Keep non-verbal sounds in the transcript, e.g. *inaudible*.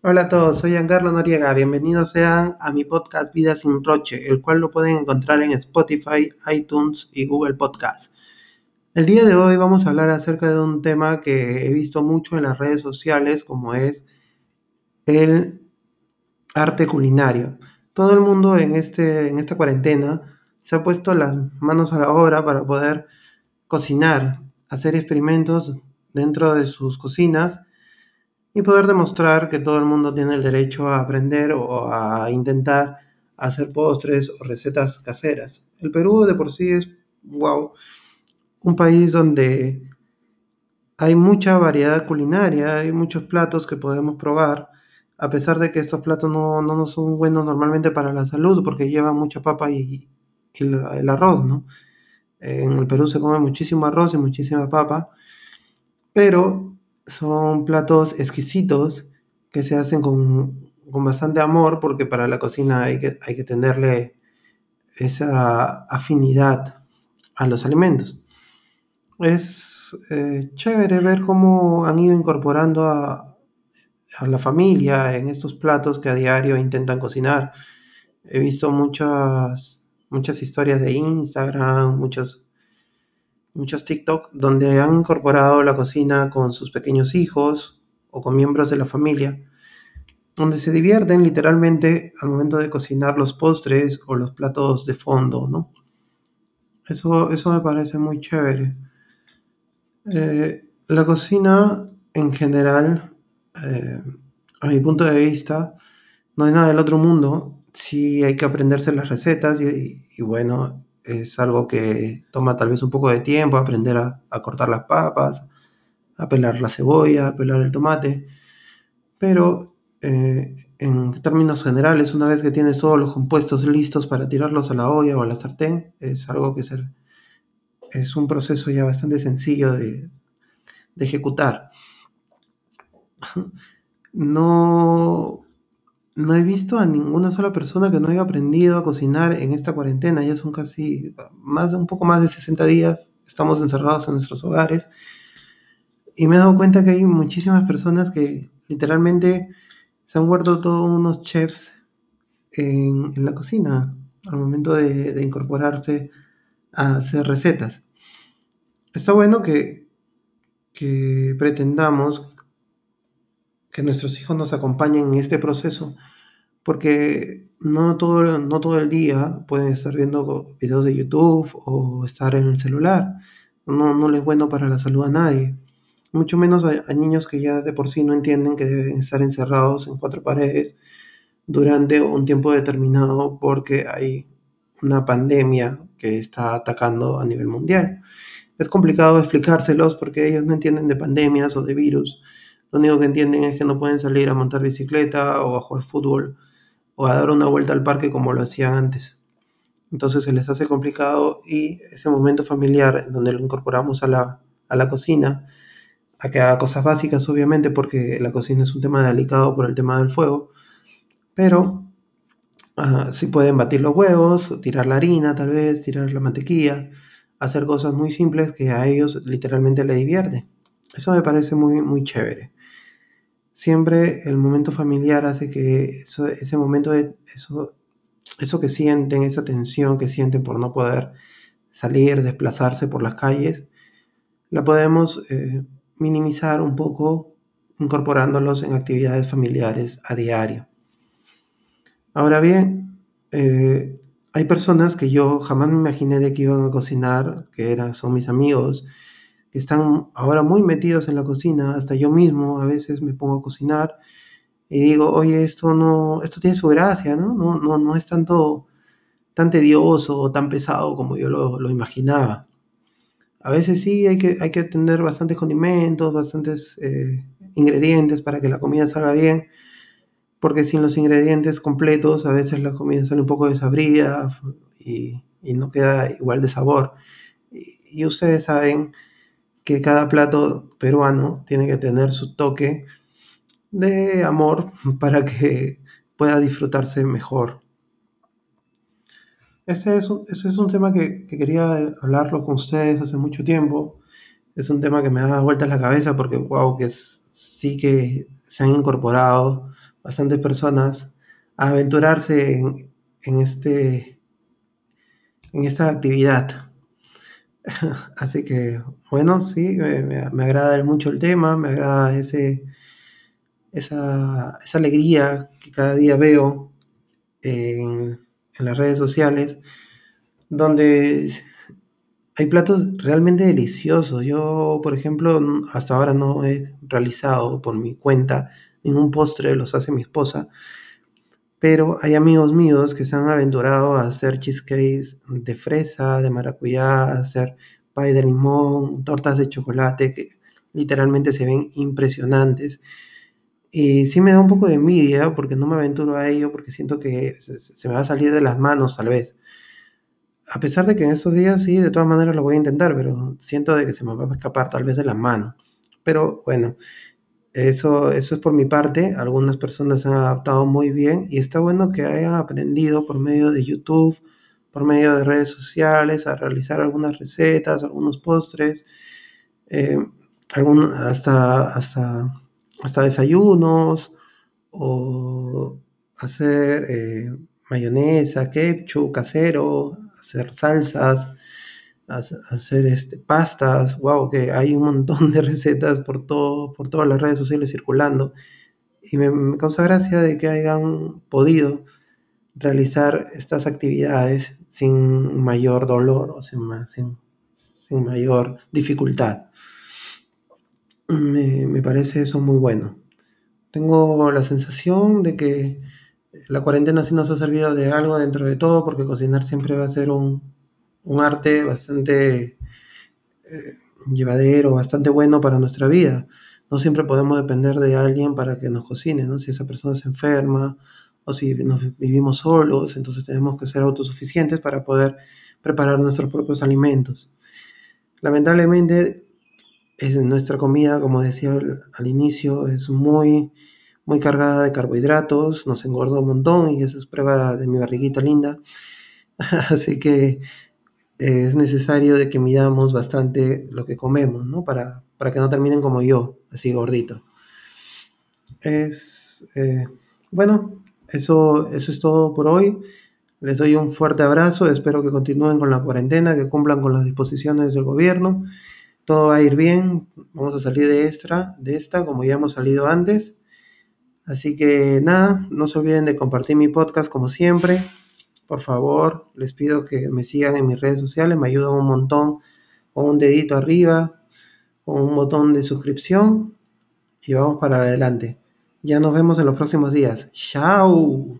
Hola a todos, soy Giancarlo Noriega. Bienvenidos sean a mi podcast Vida sin Roche, el cual lo pueden encontrar en Spotify, iTunes y Google Podcast. El día de hoy vamos a hablar acerca de un tema que he visto mucho en las redes sociales, como es el arte culinario. Todo el mundo en, este, en esta cuarentena se ha puesto las manos a la obra para poder cocinar, hacer experimentos dentro de sus cocinas y poder demostrar que todo el mundo tiene el derecho a aprender o a intentar hacer postres o recetas caseras. El Perú de por sí es, wow, un país donde hay mucha variedad culinaria, hay muchos platos que podemos probar, a pesar de que estos platos no, no son buenos normalmente para la salud porque llevan mucha papa y, el, arroz, ¿no? En el Perú se come muchísimo arroz y muchísima papa, pero son platos exquisitos que se hacen con, bastante amor porque para la cocina hay que, hay que tenerle esa afinidad a los alimentos. Es eh, chévere ver cómo han ido incorporando a, a, la familia en estos platos que a diario intentan cocinar. He visto muchas, muchas historias de Instagram, muchos muchos TikTok donde han incorporado la cocina con sus pequeños hijos o con miembros de la familia, donde se divierten literalmente al momento de cocinar los postres o los platos de fondo, ¿no? Eso, eso me parece muy chévere. Eh, la cocina en general, eh, a mi punto de vista, no hay nada del otro mundo. Sí hay que aprenderse las recetas y bueno, es algo que toma tal vez un poco de tiempo, aprender a, cortar las papas, a pelar la cebolla, a pelar el tomate, pero eh, en términos generales, una vez que tienes todos los compuestos listos para tirarlos a la olla o a la sartén, es algo que ser, es un proceso ya bastante sencillo de, de ejecutar. *laughs* No, no he visto a ninguna sola persona que no haya aprendido a cocinar en esta cuarentena. Ya son casi más un poco más de 60 días. Estamos encerrados en nuestros hogares. Y me he dado cuenta que hay muchísimas personas que literalmente se han vuelto todos unos chefs en, la cocina al momento de, incorporarse a hacer recetas. Está bueno que, que pretendamos que nuestros hijos nos acompañen en este proceso, porque no todo, no todo el día pueden estar viendo videos de YouTube o estar en el celular. No, no les es bueno para la salud a nadie. Mucho menos a, niños que ya de por sí no entienden que deben estar encerrados en cuatro paredes durante un tiempo determinado porque hay una pandemia que está atacando a nivel mundial. Es complicado explicárselos porque ellos no entienden de pandemias o de virus lo único que entienden es que no pueden salir a montar bicicleta o a jugar fútbol o a dar una vuelta al parque como lo hacían antes. Entonces se les hace complicado y ese momento familiar donde lo incorporamos a la, a la cocina, a que haga cosas básicas obviamente porque la cocina es un tema delicado por el tema del fuego, pero uh, sí pueden batir los huevos, tirar la harina tal vez, tirar la mantequilla, hacer cosas muy simples que a ellos literalmente les divierte. Eso me parece muy, muy chévere siempre el momento familiar hace que ese momento de eso, eso que sienten, esa tensión que sienten por no poder salir, desplazarse por las calles, la podemos eh, minimizar un poco incorporándolos en actividades familiares a diario. Ahora bien, eh, hay personas que yo jamás me imaginé de que iban a cocinar, que eran, son mis amigos, que están ahora muy metidos en la cocina, hasta yo mismo a veces me pongo a cocinar y digo, oye, esto no, esto tiene su gracia, ¿no? No, no, no es tanto tan tedioso o tan pesado como yo lo, imaginaba. A veces sí hay que, hay que tener bastantes condimentos, bastantes eh, ingredientes para que la comida salga bien, porque sin los ingredientes completos a veces la comida sale un poco desabrida y, y no queda igual de sabor. y ustedes saben que cada plato peruano tiene que tener su toque de amor *laughs* para que pueda disfrutarse mejor. Ese es un, ese es un tema que, quería hablarlo con ustedes hace mucho tiempo. Es un tema que me da vueltas la cabeza porque, wow, que sí que se han incorporado bastantes personas a aventurarse en, en este, en esta actividad. *laughs* Así que, bueno, sí, me, agrada mucho el tema, me agrada ese, esa, esa alegría que cada día veo en, en las redes sociales, donde hay platos realmente deliciosos. Yo, por ejemplo, hasta ahora no he realizado por mi cuenta ningún postre, los hace mi esposa. Pero hay amigos míos que se han aventurado a hacer cheesecakes de fresa, de maracuyá, hacer pay de limón, tortas de chocolate que literalmente se ven impresionantes. Y sí me da un poco de envidia porque no me aventuro a ello porque siento que se, me va a salir de las manos tal vez. A pesar de que en estos días sí, de todas maneras lo voy a intentar, pero siento de que se me va a escapar tal vez de las manos. Pero bueno, eso, eso es por mi parte. Algunas personas se han adaptado muy bien y está bueno que hayan aprendido por medio de YouTube, por medio de redes sociales, a realizar algunas recetas, algunos postres, eh, hasta, hasta, hasta, desayunos o hacer eh, mayonesa, ketchup casero, hacer salsas hacer este, pastas, wow, que hay un montón de *laughs* recetas por, todo, por todas las redes sociales circulando. Y me, causa gracia de que hayan podido realizar estas actividades sin mayor dolor o sin, sin, sin mayor dificultad. Me, me, parece eso muy bueno. Tengo la sensación de que la cuarentena sí nos ha servido de algo dentro de todo, porque cocinar siempre va a ser un, un arte bastante eh, llevadero, bastante bueno para nuestra vida. No siempre podemos depender de alguien para que nos cocine, ¿no? Si esa persona se enferma o si nos vivimos solos, entonces tenemos que ser autosuficientes para poder preparar nuestros propios alimentos. Lamentablemente, es nuestra comida, como decía al, inicio, es muy, muy cargada de carbohidratos, nos engorda un montón y eso es prueba de mi barriguita linda. *laughs* Así que es necesario de que midamos bastante lo que comemos, ¿no? Para, para que no terminen como yo, así gordito. Es, eh, bueno, eso, eso es todo por hoy. Les doy un fuerte abrazo, espero que continúen con la cuarentena, que cumplan con las disposiciones del gobierno. Todo va a ir bien, vamos a salir de esta, de esta como ya hemos salido antes. Así que nada, no se olviden de compartir mi podcast como siempre. Por favor, les pido que me sigan en mis redes sociales, me ayudan un montón con un dedito arriba, con un botón de suscripción y vamos para adelante. Ya nos vemos en los próximos días. ¡Chao!